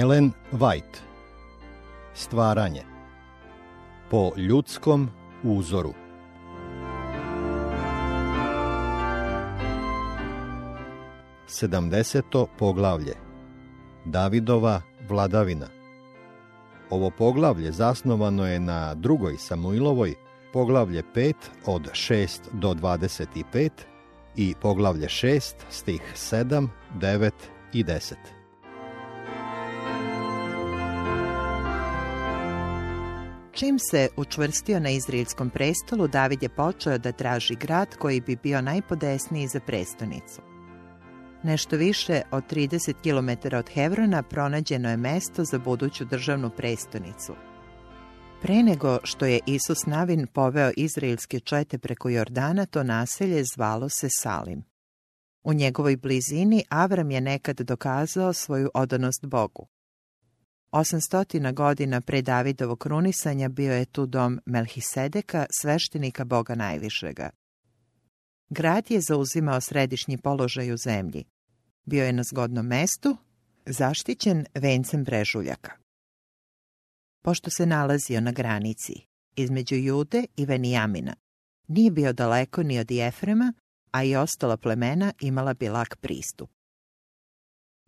Ellen White. Stvaranje. Po ljudskom uzoru. Sedamdeseto poglavlje. Davidova vladavina. Ovo poglavlje zasnovano je na drugoj Samuilovoj, poglavlje 5 od 6 do 25 i poglavlje 6 stih 7, 9 i 10. Čim se učvrstio na izraelskom prestolu, David je počeo da traži grad koji bi bio najpodesniji za prestonicu. Nešto više od 30 km od Hevrona pronađeno je mesto za buduću državnu prestonicu. Pre nego što je Isus Navin poveo izraelske čete preko Jordana, to naselje zvalo se Salim. U njegovoj blizini Avram je nekad dokazao svoju odanost Bogu. 800 godina pre Davidovog krunisanja bio je tu dom Melhisedeka, sveštenika Boga najvišega. Grad je zauzimao središnji položaj u zemlji. Bio je na zgodnom mestu, zaštićen vencem brežuljaka. Pošto se nalazio na granici između Jude i Venijamina, nije bio daleko ni od Jefrema, a i ostala plemena imala bi lak pristup.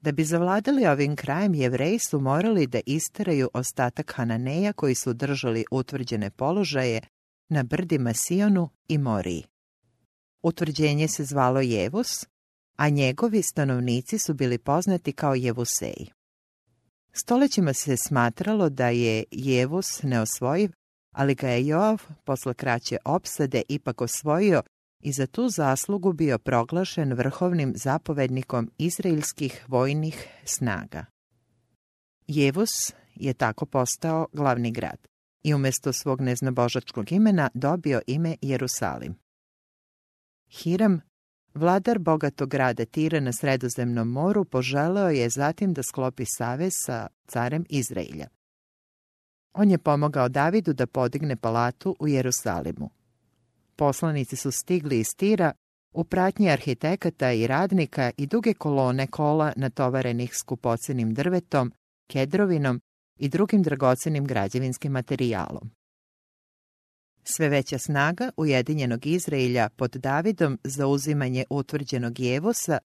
Da bi zavladali ovim krajem, jevreji su morali da isteraju ostatak Hananeja koji su držali utvrđene položaje na brdima Sionu i Moriji. Utvrđenje se zvalo Jevus, a njegovi stanovnici su bili poznati kao Jevuseji. Stolećima se smatralo da je Jevus neosvojiv, ali ga je Joav posle kraće opsade ipak osvojio i za tu zaslugu bio proglašen vrhovnim zapovednikom izraelskih vojnih snaga. Jevus je tako postao glavni grad i umjesto svog neznabožačkog imena dobio ime Jerusalim. Hiram, vladar bogatog grada Tira na sredozemnom moru, poželeo je zatim da sklopi savez sa carem Izraelja. On je pomogao Davidu da podigne palatu u Jerusalimu. Poslanici su stigli iz Tira u pratnji arhitekata i radnika i duge kolone kola natovarenih skupocenim drvetom, kedrovinom i drugim dragocenim građevinskim materijalom. Sve veća snaga Ujedinjenog Izraelja pod Davidom za uzimanje utvrđenog Jevosa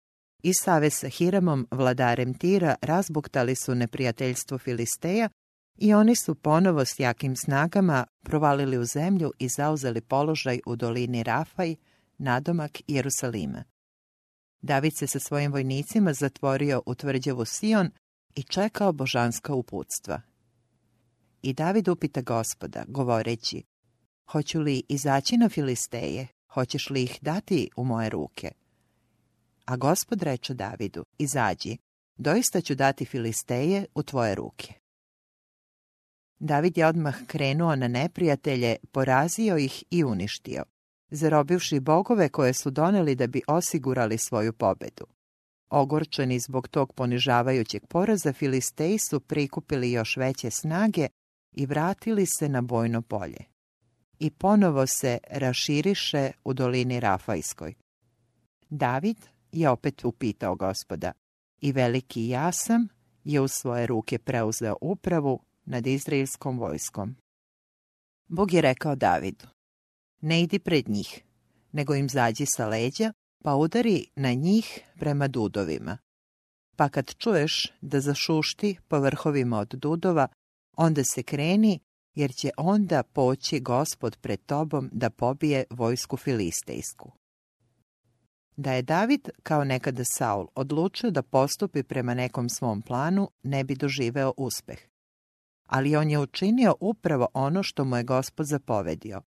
i savez sa Hiramom, vladarem Tira, razbuktali su neprijateljstvo Filisteja i oni su ponovo s jakim snagama provalili u zemlju i zauzeli položaj u dolini Rafaj, nadomak Jerusalima. David se sa svojim vojnicima zatvorio u tvrđavu Sion i čekao božanska uputstva. I David upita gospoda, govoreći, hoću li izaći na Filisteje, hoćeš li ih dati u moje ruke? A gospod reče Davidu, izađi, doista ću dati Filisteje u tvoje ruke. David je odmah krenuo na neprijatelje, porazio ih i uništio, zarobivši bogove koje su doneli da bi osigurali svoju pobedu. Ogorčeni zbog tog ponižavajućeg poraza, Filisteji su prikupili još veće snage i vratili se na bojno polje. I ponovo se raširiše u dolini Rafajskoj. David je opet upitao gospoda i veliki jasam je u svoje ruke preuzeo upravu nad izraelskom vojskom. Bog je rekao Davidu, ne idi pred njih, nego im zađi sa leđa, pa udari na njih prema dudovima. Pa kad čuješ da zašušti po vrhovima od dudova, onda se kreni, jer će onda poći gospod pred tobom da pobije vojsku filistejsku. Da je David, kao nekada Saul, odlučio da postupi prema nekom svom planu, ne bi doživeo uspeh ali on je učinio upravo ono što mu je gospod zapovedio,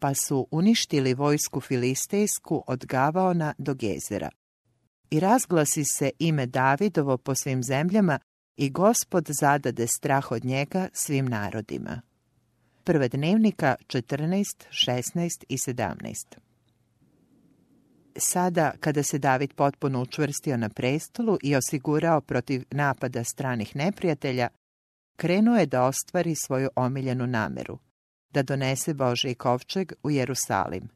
pa su uništili vojsku filistejsku od Gavaona do Gezera. I razglasi se ime Davidovo po svim zemljama i gospod zadade strah od njega svim narodima. Prve dnevnika 14, 16 i 17 Sada, kada se David potpuno učvrstio na prestolu i osigurao protiv napada stranih neprijatelja, krenuo je da ostvari svoju omiljenu nameru, da donese Božji kovčeg u Jerusalim.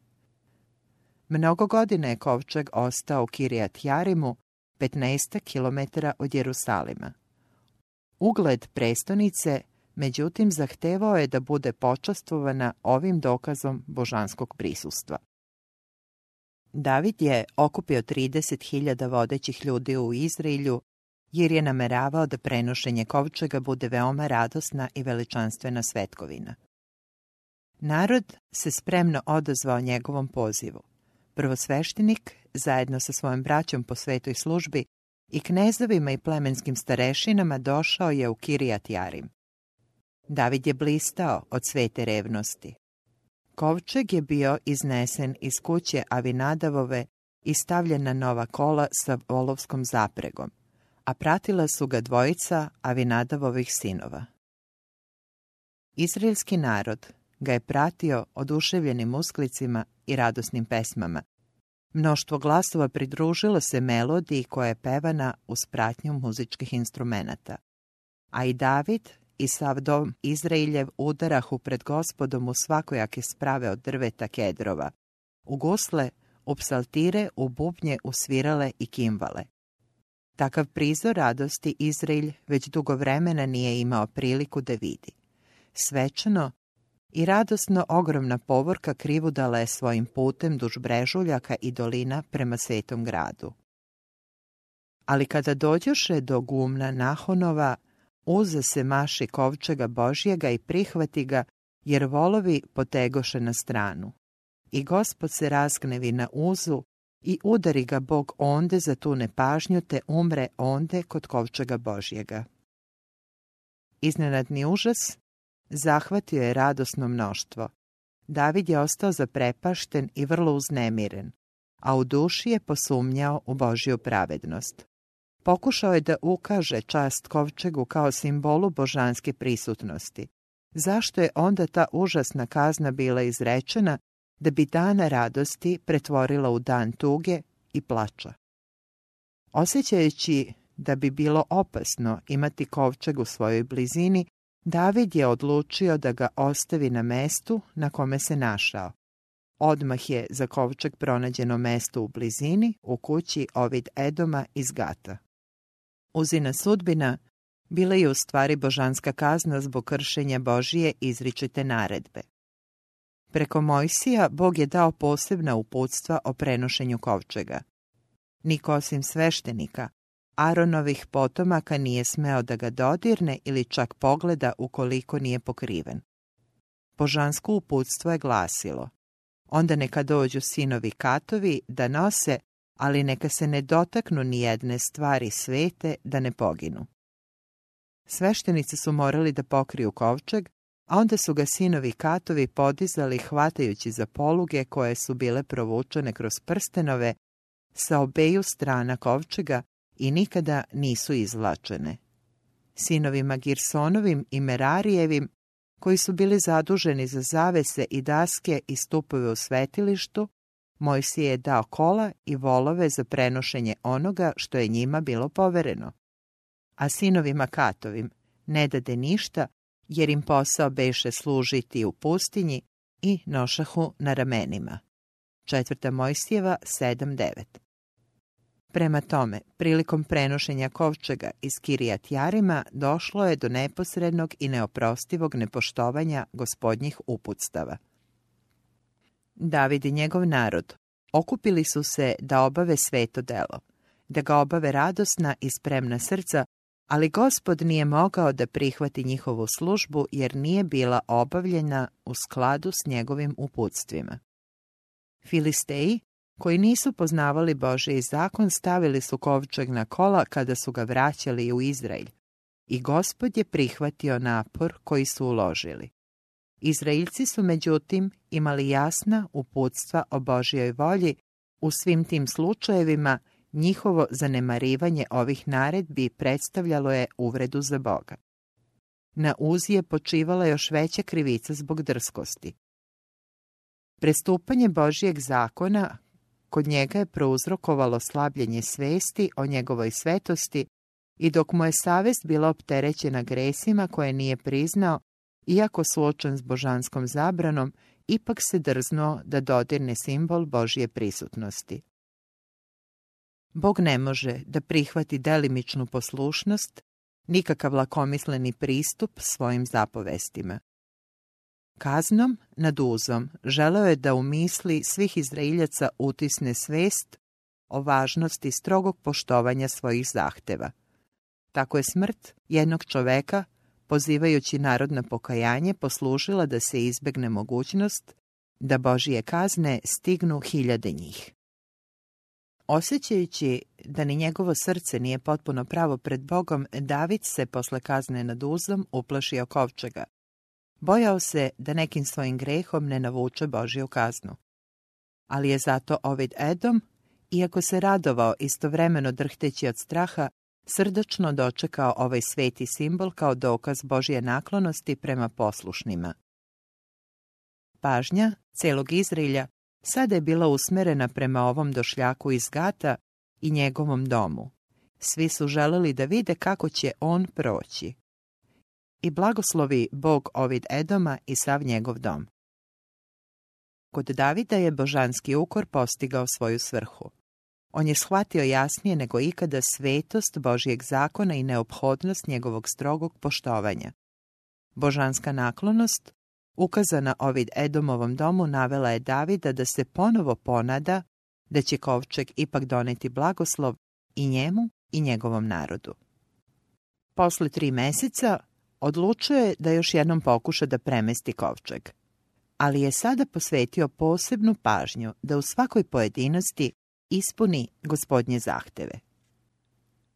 Mnogo godina je kovčeg ostao u Kirijat Jarimu, 15 km od Jerusalima. Ugled prestonice, međutim, zahtevao je da bude počastvovana ovim dokazom božanskog prisustva. David je okupio 30.000 vodećih ljudi u Izraelju, jer je nameravao da prenošenje kovčega bude veoma radosna i veličanstvena svetkovina. Narod se spremno odazvao njegovom pozivu. Prvosveštenik, zajedno sa svojim braćom po svetoj službi i knezovima i plemenskim starešinama došao je u Kirijat Jarim. David je blistao od svete revnosti. Kovčeg je bio iznesen iz kuće Avinadavove i stavljen na nova kola sa volovskom zapregom, a pratila su ga dvojica Avinadavovih sinova. Izraelski narod ga je pratio oduševljenim usklicima i radosnim pesmama. Mnoštvo glasova pridružilo se melodiji koja je pevana uz pratnju muzičkih instrumenata. A i David i sav dom Izraeljev udarahu pred gospodom u svakojake sprave od drveta kedrova. U gusle, u psaltire, u bubnje, u svirale i kimvale. Takav prizor radosti Izraelj već dugo vremena nije imao priliku da vidi. Svečano i radosno ogromna povorka krivudala je svojim putem duž brežuljaka i dolina prema svetom gradu. Ali kada dođoše do gumna Nahonova, uze se maši kovčega Božjega i prihvati ga, jer volovi potegoše na stranu. I gospod se razgnevi na uzu i udari ga Bog onde za tu nepažnju, te umre onde kod kovčega Božjega. Iznenadni užas zahvatio je radosno mnoštvo. David je ostao zaprepašten i vrlo uznemiren, a u duši je posumnjao u Božju pravednost. Pokušao je da ukaže čast kovčegu kao simbolu božanske prisutnosti. Zašto je onda ta užasna kazna bila izrečena da bi dana radosti pretvorila u dan tuge i plača? Osjećajući da bi bilo opasno imati kovčeg u svojoj blizini, David je odlučio da ga ostavi na mestu na kome se našao. Odmah je za kovčeg pronađeno mesto u blizini u kući Ovid Edoma iz Gata. Uzina sudbina bila je u stvari božanska kazna zbog kršenja Božije izričite naredbe. Preko Mojsija Bog je dao posebna uputstva o prenošenju kovčega. Niko osim sveštenika, Aronovih potomaka nije smeo da ga dodirne ili čak pogleda ukoliko nije pokriven. Božansko uputstvo je glasilo, onda neka dođu sinovi katovi da nose, ali neka se ne dotaknu ni jedne stvari svete da ne poginu. Sveštenici su morali da pokriju kovčeg, a onda su ga sinovi katovi podizali hvatajući za poluge koje su bile provučene kroz prstenove sa obeju strana kovčega i nikada nisu izvlačene. Sinovima Girsonovim i Merarijevim, koji su bili zaduženi za zavese i daske i stupove u svetilištu, Mojsije je dao kola i volove za prenošenje onoga što je njima bilo povereno. A sinovima Katovim ne dade ništa, jer im posao beše služiti u pustinji i nošahu na ramenima. Četvrta Mojsijeva 7.9 Prema tome, prilikom prenošenja kovčega iz Kirijat Jarima došlo je do neposrednog i neoprostivog nepoštovanja gospodnjih uputstava. David i njegov narod okupili su se da obave sveto delo, da ga obave radosna i spremna srca, ali gospod nije mogao da prihvati njihovu službu jer nije bila obavljena u skladu s njegovim uputstvima. Filisteji koji nisu poznavali Božji zakon stavili su kovčeg na kola kada su ga vraćali u Izrael. I gospod je prihvatio napor koji su uložili. Izraelci su međutim imali jasna uputstva o Božjoj volji u svim tim slučajevima njihovo zanemarivanje ovih naredbi predstavljalo je uvredu za Boga. Na Uzi je počivala još veća krivica zbog drskosti. Prestupanje Božijeg zakona kod njega je prouzrokovalo slabljenje svesti o njegovoj svetosti i dok mu je savest bila opterećena gresima koje nije priznao, iako suočen s božanskom zabranom, ipak se drznuo da dodirne simbol Božje prisutnosti. Bog ne može da prihvati delimičnu poslušnost nikakav lakomisleni pristup svojim zapovestima. Kaznom nad uzom želeo je da u misli svih Izraeljaca utisne svest o važnosti strogog poštovanja svojih zahteva. Tako je smrt jednog čoveka, pozivajući narod na pokajanje, poslužila da se izbegne mogućnost da Božije kazne stignu hiljade njih. Osjećajući da ni njegovo srce nije potpuno pravo pred Bogom, David se posle kazne nad uzom uplašio kovčega. Bojao se da nekim svojim grehom ne navuče Božju kaznu. Ali je zato Ovid Edom, iako se radovao istovremeno drhteći od straha, srdačno dočekao ovaj sveti simbol kao dokaz Božje naklonosti prema poslušnima. Pažnja celog Izraelja sada je bila usmerena prema ovom došljaku iz Gata i njegovom domu. Svi su želeli da vide kako će on proći. I blagoslovi Bog Ovid Edoma i sav njegov dom. Kod Davida je božanski ukor postigao svoju svrhu. On je shvatio jasnije nego ikada svetost Božijeg zakona i neophodnost njegovog strogog poštovanja. Božanska naklonost, ukazana Ovid Edomovom domu, navela je Davida da se ponovo ponada da će kovčeg ipak doneti blagoslov i njemu i njegovom narodu. Posle tri meseca odlučuje da još jednom pokuša da premesti kovčeg, ali je sada posvetio posebnu pažnju da u svakoj pojedinosti ispuni gospodnje zahteve.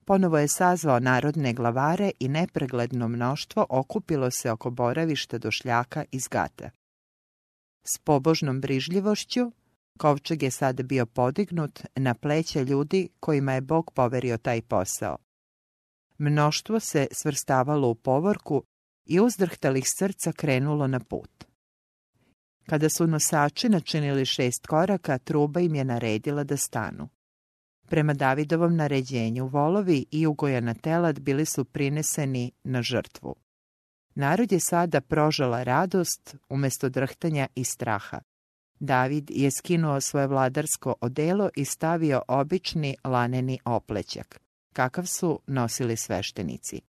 Ponovo je sazvao narodne glavare i nepregledno mnoštvo okupilo se oko boravišta došljaka iz Gata. S pobožnom brižljivošću kovčeg je sad bio podignut na pleće ljudi kojima je Bog poverio taj posao. Mnoštvo se svrstavalo u povorku i uzdrhtalih srca krenulo na put. Kada su nosači načinili šest koraka, truba im je naredila da stanu. Prema Davidovom naređenju, volovi i ugojana telad bili su prineseni na žrtvu. Narod je sada prožala radost umjesto drhtanja i straha. David je skinuo svoje vladarsko odelo i stavio obični laneni oplećak, kakav su nosili sveštenici.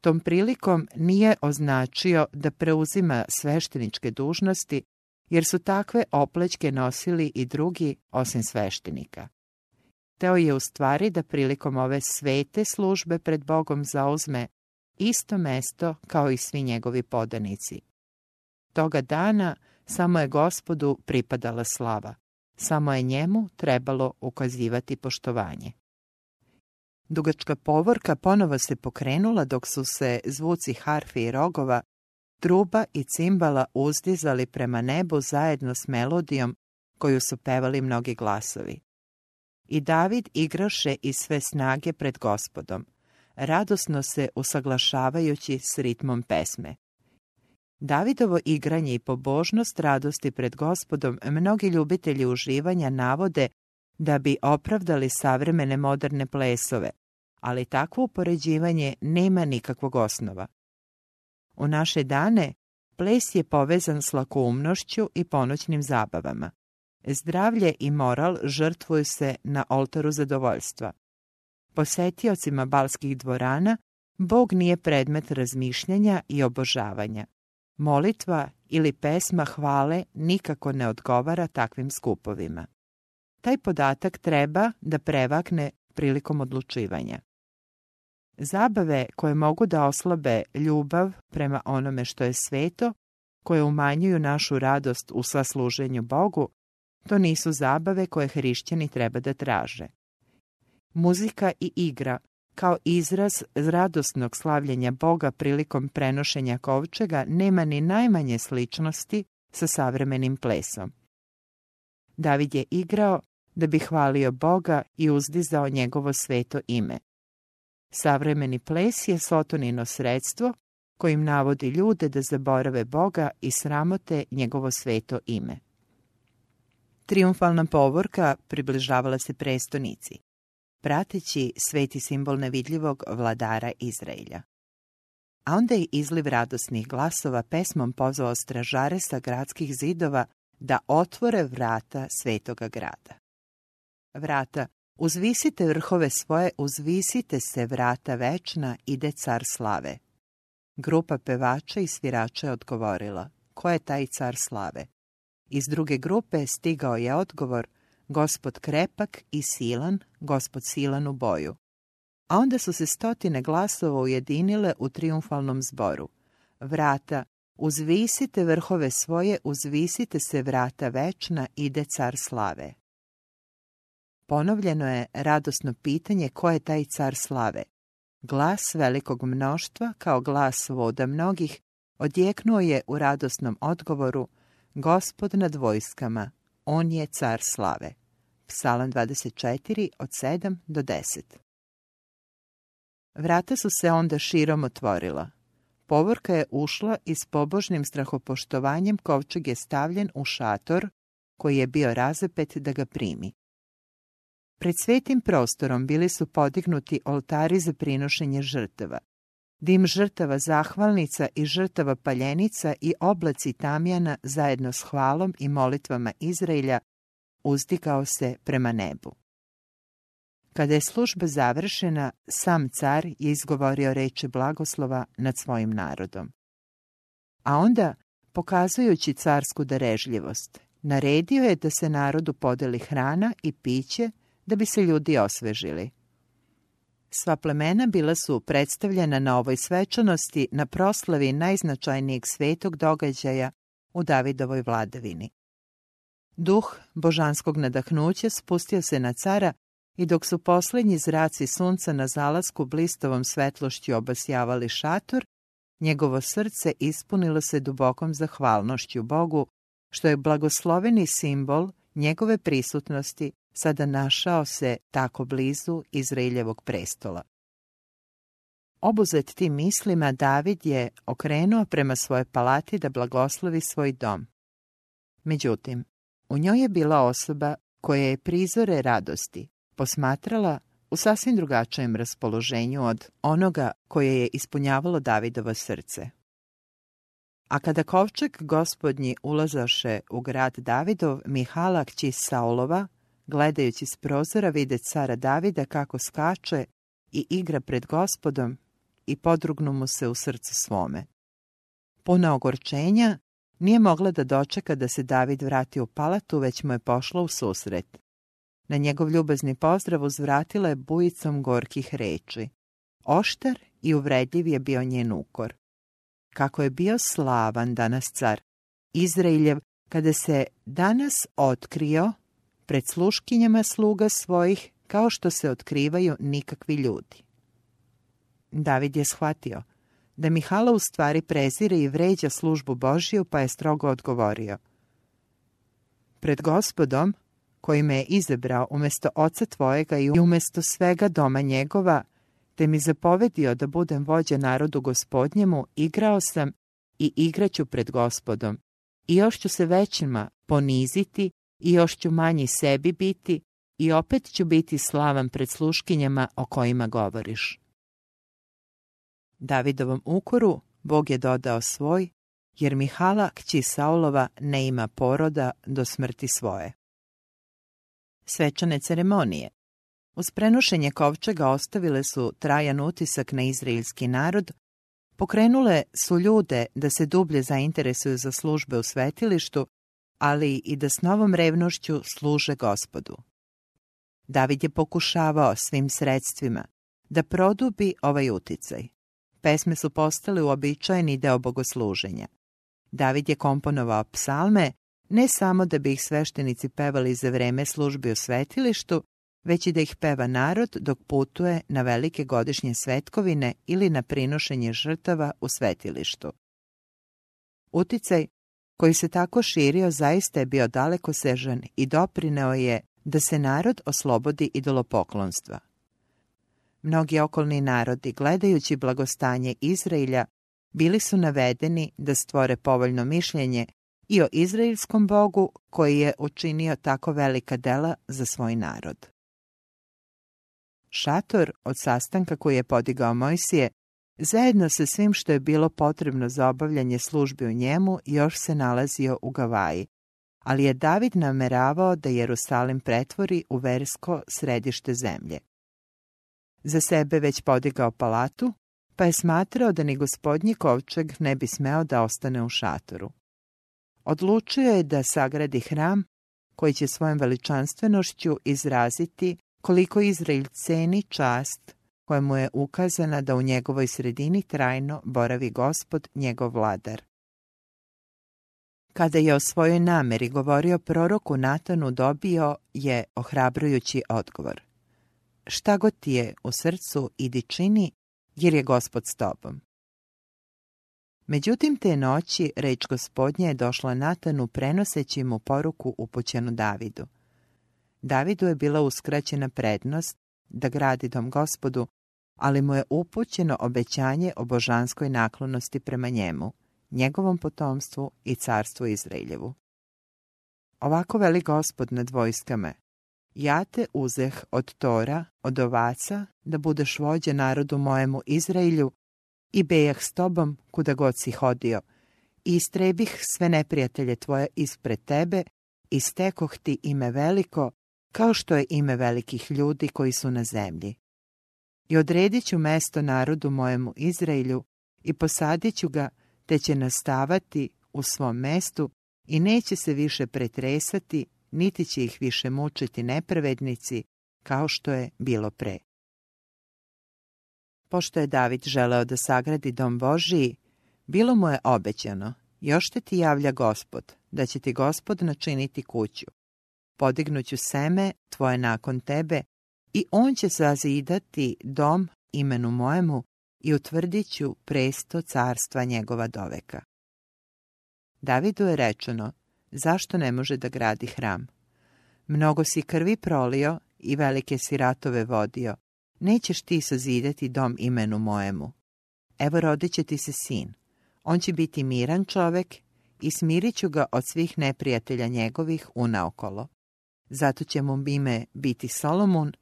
Tom prilikom nije označio da preuzima svešteničke dužnosti, jer su takve oplećke nosili i drugi osim sveštenika. Teo je u stvari da prilikom ove svete službe pred Bogom zauzme isto mesto kao i svi njegovi podanici. Toga dana samo je gospodu pripadala slava, samo je njemu trebalo ukazivati poštovanje. Dugačka povorka ponovo se pokrenula dok su se zvuci harfi i rogova truba i cimbala uzdizali prema nebu zajedno s melodijom koju su pevali mnogi glasovi. I David igraše iz sve snage pred gospodom, radosno se usaglašavajući s ritmom pesme. Davidovo igranje i pobožnost radosti pred gospodom mnogi ljubitelji uživanja navode da bi opravdali savremene moderne plesove, ali takvo upoređivanje nema nikakvog osnova. U naše dane ples je povezan s lakoumnošću i ponoćnim zabavama. Zdravlje i moral žrtvuju se na oltaru zadovoljstva. Posetiocima balskih dvorana Bog nije predmet razmišljanja i obožavanja. Molitva ili pesma hvale nikako ne odgovara takvim skupovima. Taj podatak treba da prevakne prilikom odlučivanja. Zabave koje mogu da oslabe ljubav prema onome što je sveto, koje umanjuju našu radost u sasluženju Bogu, to nisu zabave koje hrišćani treba da traže. Muzika i igra kao izraz radosnog slavljenja Boga prilikom prenošenja kovčega nema ni najmanje sličnosti sa savremenim plesom. David je igrao da bi hvalio Boga i uzdizao njegovo sveto ime. Savremeni ples je sotonino sredstvo kojim navodi ljude da zaborave Boga i sramote njegovo sveto ime. Triumfalna povorka približavala se prestonici, prateći sveti simbol nevidljivog vladara Izraelja. A onda je izliv radosnih glasova pesmom pozvao stražare sa gradskih zidova da otvore vrata svetoga grada. Vrata Uzvisite vrhove svoje, uzvisite se vrata večna, ide car slave. Grupa pevača i svirača je odgovorila, ko je taj car slave? Iz druge grupe stigao je odgovor, gospod krepak i silan, gospod silan u boju. A onda su se stotine glasova ujedinile u triumfalnom zboru. Vrata, uzvisite vrhove svoje, uzvisite se vrata večna, ide car slave. Ponovljeno je radosno pitanje ko je taj car slave. Glas velikog mnoštva, kao glas voda mnogih, odjeknuo je u radosnom odgovoru Gospod nad vojskama, on je car slave. Psalam 24 od 7 do 10 Vrata su se onda širom otvorila. Povorka je ušla i s pobožnim strahopoštovanjem kovčeg je stavljen u šator koji je bio razapet da ga primi. Pred svetim prostorom bili su podignuti oltari za prinošenje žrtava. Dim žrtava zahvalnica i žrtava paljenica i oblaci tamjana zajedno s hvalom i molitvama Izraelja uzdigao se prema nebu. Kada je služba završena, sam car je izgovorio reči blagoslova nad svojim narodom. A onda, pokazujući carsku darežljivost, naredio je da se narodu podeli hrana i piće da bi se ljudi osvežili. Sva plemena bila su predstavljena na ovoj svečanosti na proslavi najznačajnijeg svetog događaja u Davidovoj vladavini. Duh božanskog nadahnuća spustio se na cara i dok su posljednji zraci sunca na zalasku blistovom svetlošću obasjavali šator, njegovo srce ispunilo se dubokom zahvalnošću Bogu, što je blagosloveni simbol njegove prisutnosti sada našao se tako blizu Izraeljevog prestola. Obuzet tim mislima, David je okrenuo prema svoje palati da blagoslovi svoj dom. Međutim, u njoj je bila osoba koja je prizore radosti posmatrala u sasvim drugačijem raspoloženju od onoga koje je ispunjavalo Davidovo srce. A kada kovčeg gospodnji ulazaše u grad Davidov, Mihala kći Saulova, gledajući s prozora vide cara Davida kako skače i igra pred gospodom i podrugnu mu se u srcu svome. Puna ogorčenja, nije mogla da dočeka da se David vrati u palatu, već mu je pošla u susret. Na njegov ljubazni pozdrav uzvratila je bujicom gorkih reči. Oštar i uvredljiv je bio njen ukor. Kako je bio slavan danas car, Izraeljev, kada se danas otkrio pred sluškinjama sluga svojih, kao što se otkrivaju nikakvi ljudi. David je shvatio da Mihala u stvari prezire i vređa službu Božiju, pa je strogo odgovorio. Pred gospodom, koji me je izabrao umjesto oca tvojega i umjesto svega doma njegova, te mi zapovedio da budem vođa narodu gospodnjemu, igrao sam i igraću pred gospodom. I još ću se većima poniziti i još ću manji sebi biti i opet ću biti slavan pred sluškinjama o kojima govoriš. Davidovom ukoru Bog je dodao svoj, jer Mihala, kći Saulova, ne ima poroda do smrti svoje. Svečane ceremonije Uz prenošenje kovčega ostavile su trajan utisak na izraelski narod, pokrenule su ljude da se dublje zainteresuju za službe u svetilištu, ali i da s novom revnošću služe gospodu. David je pokušavao svim sredstvima da produbi ovaj uticaj. Pesme su postale uobičajeni deo bogosluženja. David je komponovao psalme ne samo da bi ih sveštenici pevali za vreme službe u svetilištu, već i da ih peva narod dok putuje na velike godišnje svetkovine ili na prinošenje žrtava u svetilištu. Uticaj koji se tako širio zaista je bio daleko sežan i doprineo je da se narod oslobodi idolopoklonstva. Mnogi okolni narodi, gledajući blagostanje Izraelja, bili su navedeni da stvore povoljno mišljenje i o izraelskom bogu koji je učinio tako velika dela za svoj narod. Šator od sastanka koji je podigao Mojsije, zajedno sa svim što je bilo potrebno za obavljanje službe u njemu, još se nalazio u Gavaji, ali je David nameravao da Jerusalim pretvori u versko središte zemlje. Za sebe već podigao palatu, pa je smatrao da ni gospodnji kovčeg ne bi smeo da ostane u šatoru. Odlučio je da sagradi hram koji će svojom veličanstvenošću izraziti koliko Izrael ceni čast koja mu je ukazana da u njegovoj sredini trajno boravi gospod, njegov vladar. Kada je o svojoj nameri govorio proroku Natanu, dobio je ohrabrujući odgovor. Šta god ti je u srcu, idi čini, jer je gospod s tobom. Međutim, te noći reč gospodnje je došla Natanu prenoseći mu poruku upućenu Davidu. Davidu je bila uskraćena prednost da gradi dom gospodu, ali mu je upućeno obećanje o božanskoj naklonosti prema njemu, njegovom potomstvu i carstvu Izraeljevu. Ovako veli gospod nad vojskama, ja te uzeh od Tora, od ovaca, da budeš vođa narodu mojemu Izraelju i bejah s tobom kuda god si hodio, i istrebih sve neprijatelje tvoje ispred tebe i stekoh ti ime veliko, kao što je ime velikih ljudi koji su na zemlji. I odredit ću mesto narodu mojemu Izraelju i posadit ću ga, te će nastavati u svom mestu i neće se više pretresati, niti će ih više mučiti nepravednici, kao što je bilo pre. Pošto je David želeo da sagradi dom Božiji, bilo mu je obećano, još te ti javlja gospod, da će ti gospod načiniti kuću. Podignuću seme tvoje nakon tebe i on će zazidati dom imenu mojemu i utvrdit ću presto carstva njegova doveka. Davidu je rečeno, zašto ne može da gradi hram? Mnogo si krvi prolio i velike si ratove vodio, nećeš ti sazidati dom imenu mojemu. Evo rodit će ti se sin. On će biti miran čovek i smirit ću ga od svih neprijatelja njegovih unaokolo. Zato će mu ime biti Solomun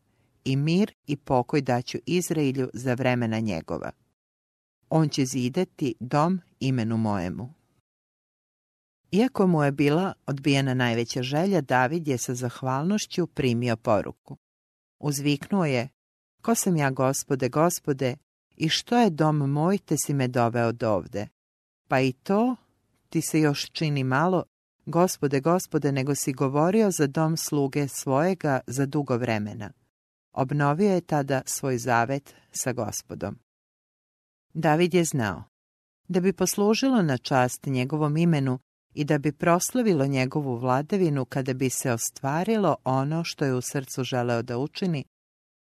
i mir i pokoj daću Izraelju za vremena njegova. On će zidati dom imenu mojemu. Iako mu je bila odbijena najveća želja, David je sa zahvalnošću primio poruku. Uzviknuo je, Ko sam ja, gospode, gospode, i što je dom moj, te si me doveo dovde? Pa i to ti se još čini malo, gospode, gospode, nego si govorio za dom sluge svojega za dugo vremena. Obnovio je tada svoj zavet sa gospodom. David je znao da bi poslužilo na čast njegovom imenu i da bi proslavilo njegovu vladavinu kada bi se ostvarilo ono što je u srcu želeo da učini,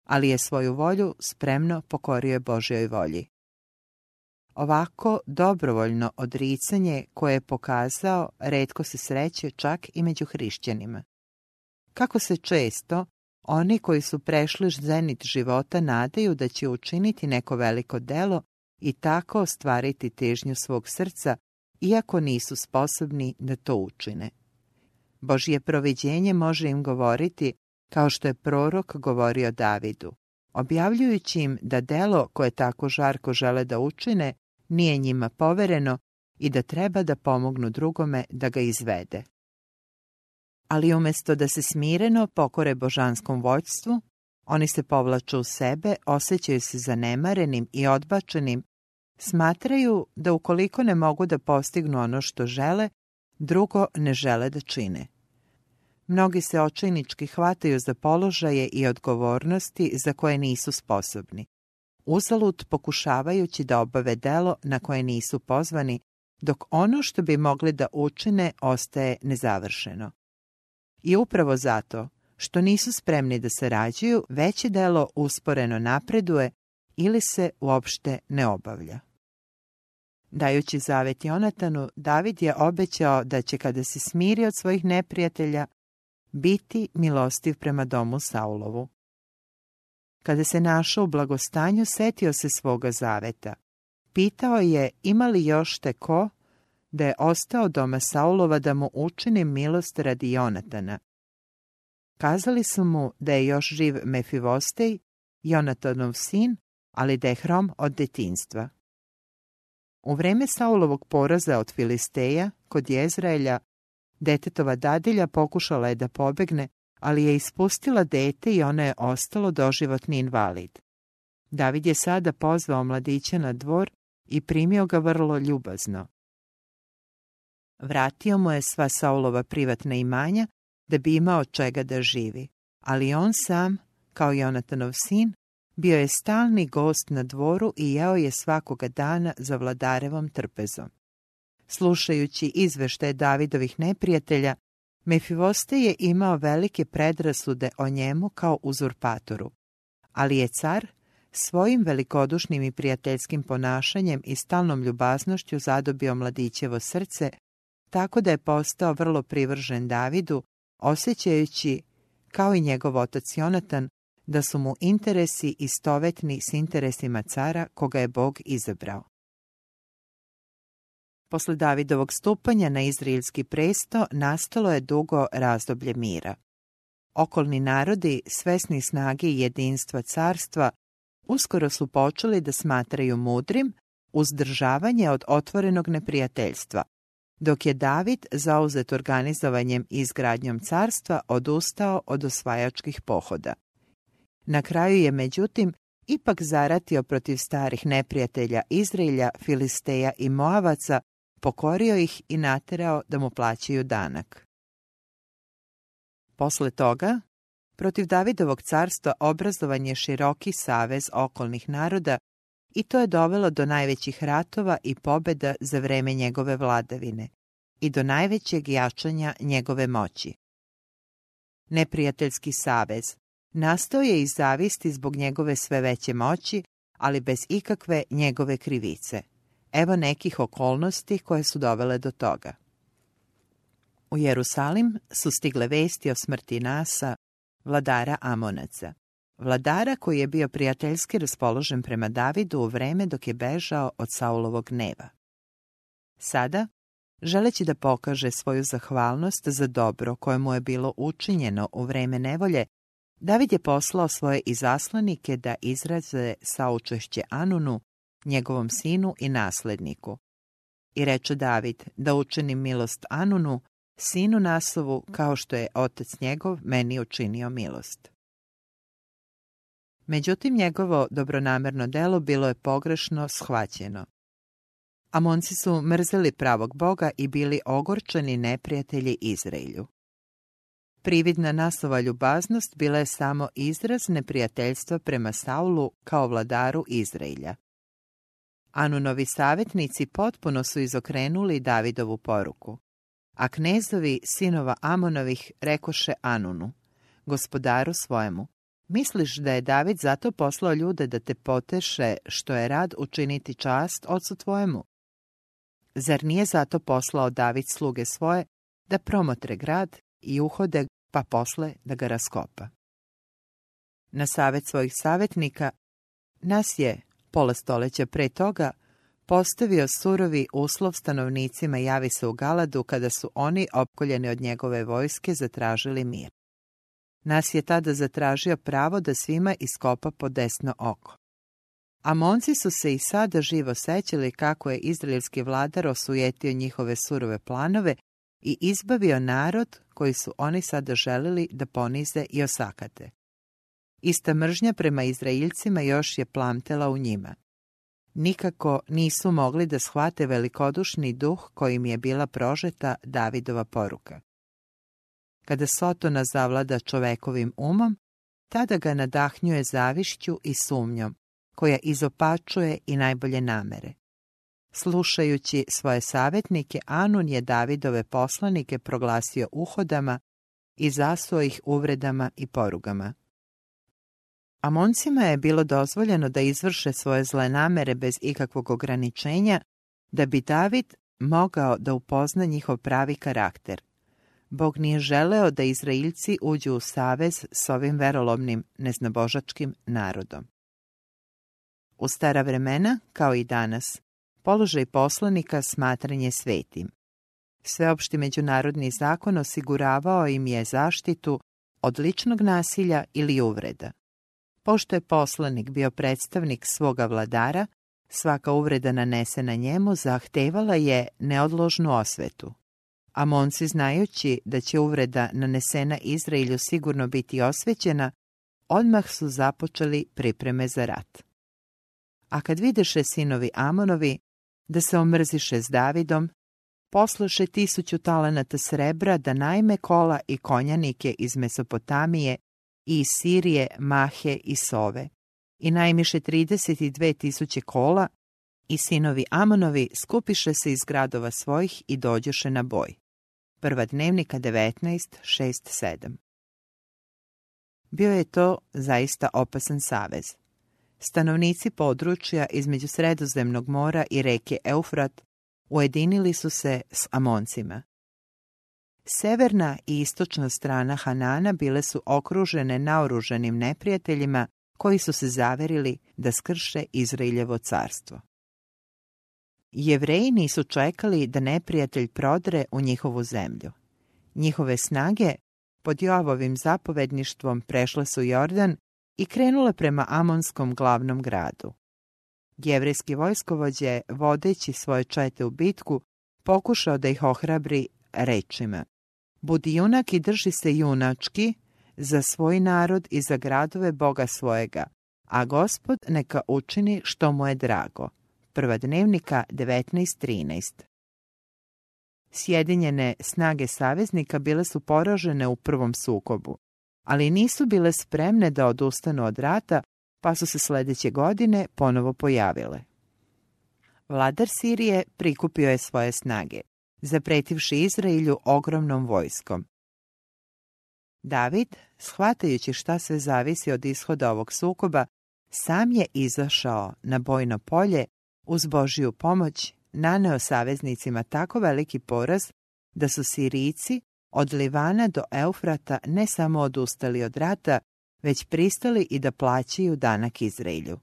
ali je svoju volju spremno pokorio Božjoj volji. Ovako dobrovoljno odricanje koje je pokazao redko se sreće čak i među hrišćanima. Kako se često oni koji su prešli zenit života nadaju da će učiniti neko veliko delo i tako ostvariti težnju svog srca, iako nisu sposobni da to učine. Božje proviđenje može im govoriti kao što je prorok govorio Davidu, objavljujući im da delo koje tako žarko žele da učine nije njima povereno i da treba da pomognu drugome da ga izvede. Ali umjesto da se smireno pokore božanskom vođstvu, oni se povlaču u sebe, osjećaju se zanemarenim i odbačenim, smatraju da ukoliko ne mogu da postignu ono što žele, drugo ne žele da čine. Mnogi se očajnički hvataju za položaje i odgovornosti za koje nisu sposobni. Uzalud pokušavajući da obave delo na koje nisu pozvani, dok ono što bi mogli da učine ostaje nezavršeno. I upravo zato što nisu spremni da se rađuju, veće delo usporeno napreduje ili se uopšte ne obavlja. Dajući zavet Jonatanu, David je obećao da će kada se smiri od svojih neprijatelja, biti milostiv prema domu Saulovu. Kada se našao u blagostanju, setio se svoga zaveta. Pitao je ima li još te ko da je ostao doma Saulova da mu učini milost radi Jonatana. Kazali su mu da je još živ Mefivostej, Jonatanov sin, ali da je hrom od detinstva. U vreme Saulovog poraza od Filisteja, kod Jezraelja, Detetova dadilja pokušala je da pobegne, ali je ispustila dete i ona je ostalo doživotni invalid. David je sada pozvao mladića na dvor i primio ga vrlo ljubazno. Vratio mu je sva Saulova privatna imanja da bi imao čega da živi, ali on sam, kao Jonatanov sin, bio je stalni gost na dvoru i jeo je svakoga dana za vladarevom trpezom. Slušajući izveštaje Davidovih neprijatelja, Mefivoste je imao velike predrasude o njemu kao uzurpatoru, ali je car svojim velikodušnim i prijateljskim ponašanjem i stalnom ljubaznošću zadobio mladićevo srce, tako da je postao vrlo privržen Davidu, osjećajući, kao i njegov otac Jonatan, da su mu interesi istovetni s interesima cara koga je Bog izabrao. Posle Davidovog stupanja na izraelski presto nastalo je dugo razdoblje mira. Okolni narodi, svesni snage i jedinstva carstva, uskoro su počeli da smatraju mudrim uzdržavanje od otvorenog neprijateljstva, dok je David, zauzet organizovanjem i izgradnjom carstva, odustao od osvajačkih pohoda. Na kraju je, međutim, ipak zaratio protiv starih neprijatelja Izraelja, Filisteja i Moavaca, pokorio ih i naterao da mu plaćaju danak. Posle toga, protiv Davidovog carstva obrazovan je široki savez okolnih naroda i to je dovelo do najvećih ratova i pobeda za vreme njegove vladavine i do najvećeg jačanja njegove moći. Neprijateljski savez nastao je iz zavisti zbog njegove sve veće moći, ali bez ikakve njegove krivice. Evo nekih okolnosti koje su dovele do toga. U Jerusalim su stigle vesti o smrti Nasa, vladara Amonaca. Vladara koji je bio prijateljski raspoložen prema Davidu u vreme dok je bežao od Saulovog gneva. Sada, želeći da pokaže svoju zahvalnost za dobro koje mu je bilo učinjeno u vreme nevolje, David je poslao svoje izaslanike da izraze saučešće Anunu, njegovom sinu i nasledniku. I reče David da učini milost Anunu, sinu Nasovu, kao što je otac njegov meni učinio milost. Međutim, njegovo dobronamerno delo bilo je pogrešno shvaćeno. Amonci su mrzeli pravog Boga i bili ogorčeni neprijatelji Izraelju. Prividna nasova ljubaznost bila je samo izraz neprijateljstva prema Saulu kao vladaru Izraelja. Anunovi savjetnici potpuno su izokrenuli Davidovu poruku, a knezovi sinova Amonovih rekoše Anunu, gospodaru svojemu, misliš da je David zato poslao ljude da te poteše što je rad učiniti čast ocu tvojemu? Zar nije zato poslao David sluge svoje da promotre grad i uhode pa posle da ga raskopa? Na savjet svojih savjetnika nas je, pola stoleća pre toga, postavio surovi uslov stanovnicima javi se u Galadu kada su oni, opkoljeni od njegove vojske, zatražili mir. Nas je tada zatražio pravo da svima iskopa po desno oko. Amonci su se i sada živo sećali kako je izraelski vladar osujetio njihove surove planove i izbavio narod koji su oni sada želili da ponize i osakate. Ista mržnja prema Izraelcima još je plamtela u njima. Nikako nisu mogli da shvate velikodušni duh kojim je bila prožeta Davidova poruka. Kada Sotona zavlada čovekovim umom, tada ga nadahnjuje zavišću i sumnjom, koja izopačuje i najbolje namere. Slušajući svoje savjetnike, Anun je Davidove poslanike proglasio uhodama i zasuo ih uvredama i porugama. Amoncima je bilo dozvoljeno da izvrše svoje zle namere bez ikakvog ograničenja, da bi David mogao da upozna njihov pravi karakter. Bog nije želeo da Izraelci uđu u savez s ovim verolomnim, neznabožačkim narodom. U stara vremena, kao i danas, položaj poslanika smatranje svetim. Sveopšti međunarodni zakon osiguravao im je zaštitu od ličnog nasilja ili uvreda. Pošto je poslanik bio predstavnik svoga vladara, svaka uvreda nanesena njemu zahtevala je neodložnu osvetu. Amonci znajući da će uvreda nanesena Izraelju sigurno biti osvećena, odmah su započeli pripreme za rat. A kad videše sinovi Amonovi da se omrziše s Davidom, posluše tisuću talenata srebra da najme kola i konjanike iz Mesopotamije i iz Sirije, Mahe i Sove i najmiše 32 tisuće kola i sinovi Amonovi skupiše se iz gradova svojih i dođoše na boj. Prva dnevnika 19, 6, 7. Bio je to zaista opasan savez. Stanovnici područja između Sredozemnog mora i reke Eufrat ujedinili su se s Amoncima. Severna i istočna strana Hanana bile su okružene naoruženim neprijateljima koji su se zaverili da skrše Izraeljevo carstvo. Jevreji nisu čekali da neprijatelj prodre u njihovu zemlju. Njihove snage pod Jovovim zapovedništvom prešle su Jordan i krenule prema Amonskom glavnom gradu. Jevrejski vojskovođe, vodeći svoje čete u bitku, pokušao da ih ohrabri rečima. Budi junak i drži se junački za svoj narod i za gradove Boga svojega, a gospod neka učini što mu je drago. Prva dnevnika 19.13 Sjedinjene snage saveznika bile su poražene u prvom sukobu, ali nisu bile spremne da odustanu od rata, pa su se sledeće godine ponovo pojavile. Vladar Sirije prikupio je svoje snage, zapretivši Izraelju ogromnom vojskom. David, shvatajući šta sve zavisi od ishoda ovog sukoba, sam je izašao na bojno polje uz Božiju pomoć naneo saveznicima tako veliki poraz da su Sirijci od Livana do Eufrata ne samo odustali od rata, već pristali i da plaćaju danak Izraelju.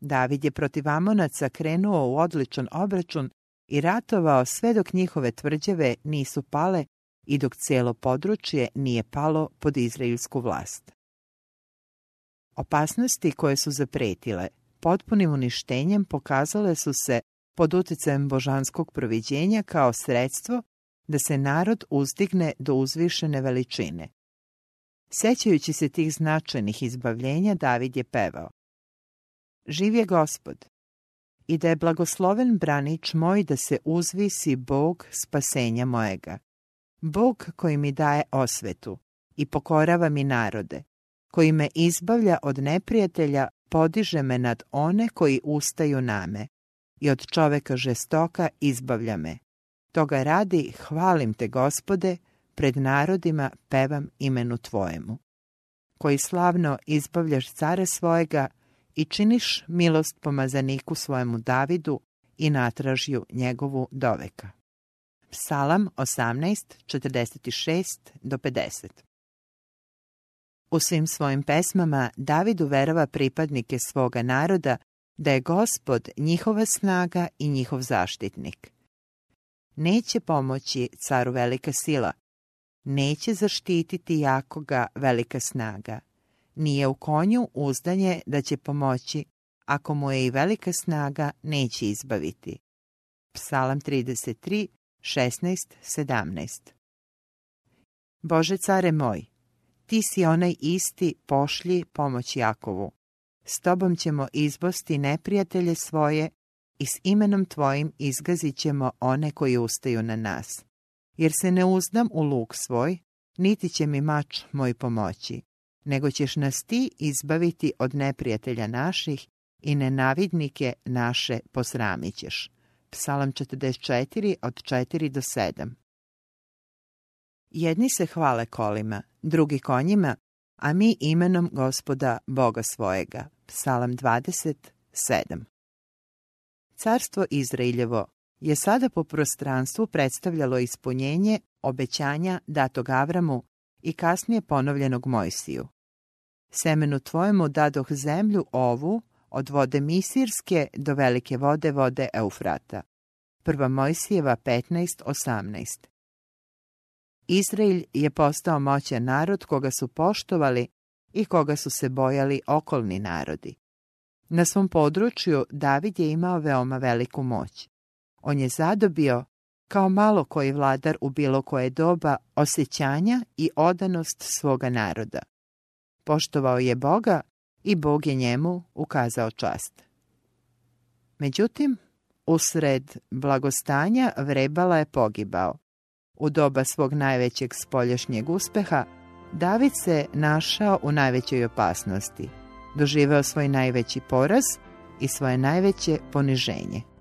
David je protiv Amonaca krenuo u odličan obračun i ratovao sve dok njihove tvrđave nisu pale i dok cijelo područje nije palo pod izraelsku vlast. Opasnosti koje su zapretile potpunim uništenjem pokazale su se pod utjecajem božanskog proviđenja kao sredstvo da se narod uzdigne do uzvišene veličine. Sećajući se tih značajnih izbavljenja, David je pevao. Živ je gospod, i da je blagosloven branič moj da se uzvisi Bog spasenja mojega. Bog koji mi daje osvetu i pokorava mi narode, koji me izbavlja od neprijatelja, podiže me nad one koji ustaju name i od čoveka žestoka izbavlja me. Toga radi, hvalim te, gospode, pred narodima pevam imenu tvojemu, koji slavno izbavljaš care svojega i činiš milost pomazaniku svojemu Davidu i natražju njegovu doveka. Psalam 18, 46 do 50 U svim svojim pesmama David uverava pripadnike svoga naroda da je gospod njihova snaga i njihov zaštitnik. Neće pomoći caru velika sila, neće zaštititi jakoga velika snaga. Nije u konju uzdanje da će pomoći, ako mu je i velika snaga, neće izbaviti. Psalam 33, 16, 17 Bože care moj, ti si onaj isti pošlji pomoć Jakovu. S tobom ćemo izbosti neprijatelje svoje i s imenom tvojim izgazit ćemo one koji ustaju na nas. Jer se ne uzdam u luk svoj, niti će mi mač moj pomoći, nego ćeš nas ti izbaviti od neprijatelja naših i nenavidnike naše posramit ćeš. Psalam 44 od 4 do 7 Jedni se hvale kolima, drugi konjima, a mi imenom gospoda Boga svojega. Psalam 27 Carstvo Izraeljevo je sada po prostranstvu predstavljalo ispunjenje obećanja datog Avramu i kasnije ponovljenog Mojsiju. Semenu tvojemu dadoh zemlju ovu, od vode Misirske do velike vode vode Eufrata. Prva Mojsijeva 15.18 Izrael je postao moćan narod koga su poštovali i koga su se bojali okolni narodi. Na svom području David je imao veoma veliku moć. On je zadobio kao malo koji vladar u bilo koje doba osjećanja i odanost svoga naroda. Poštovao je Boga i Bog je njemu ukazao čast. Međutim, usred blagostanja Vrebala je pogibao. U doba svog najvećeg spoljašnjeg uspeha, David se našao u najvećoj opasnosti, doživeo svoj najveći poraz i svoje najveće poniženje.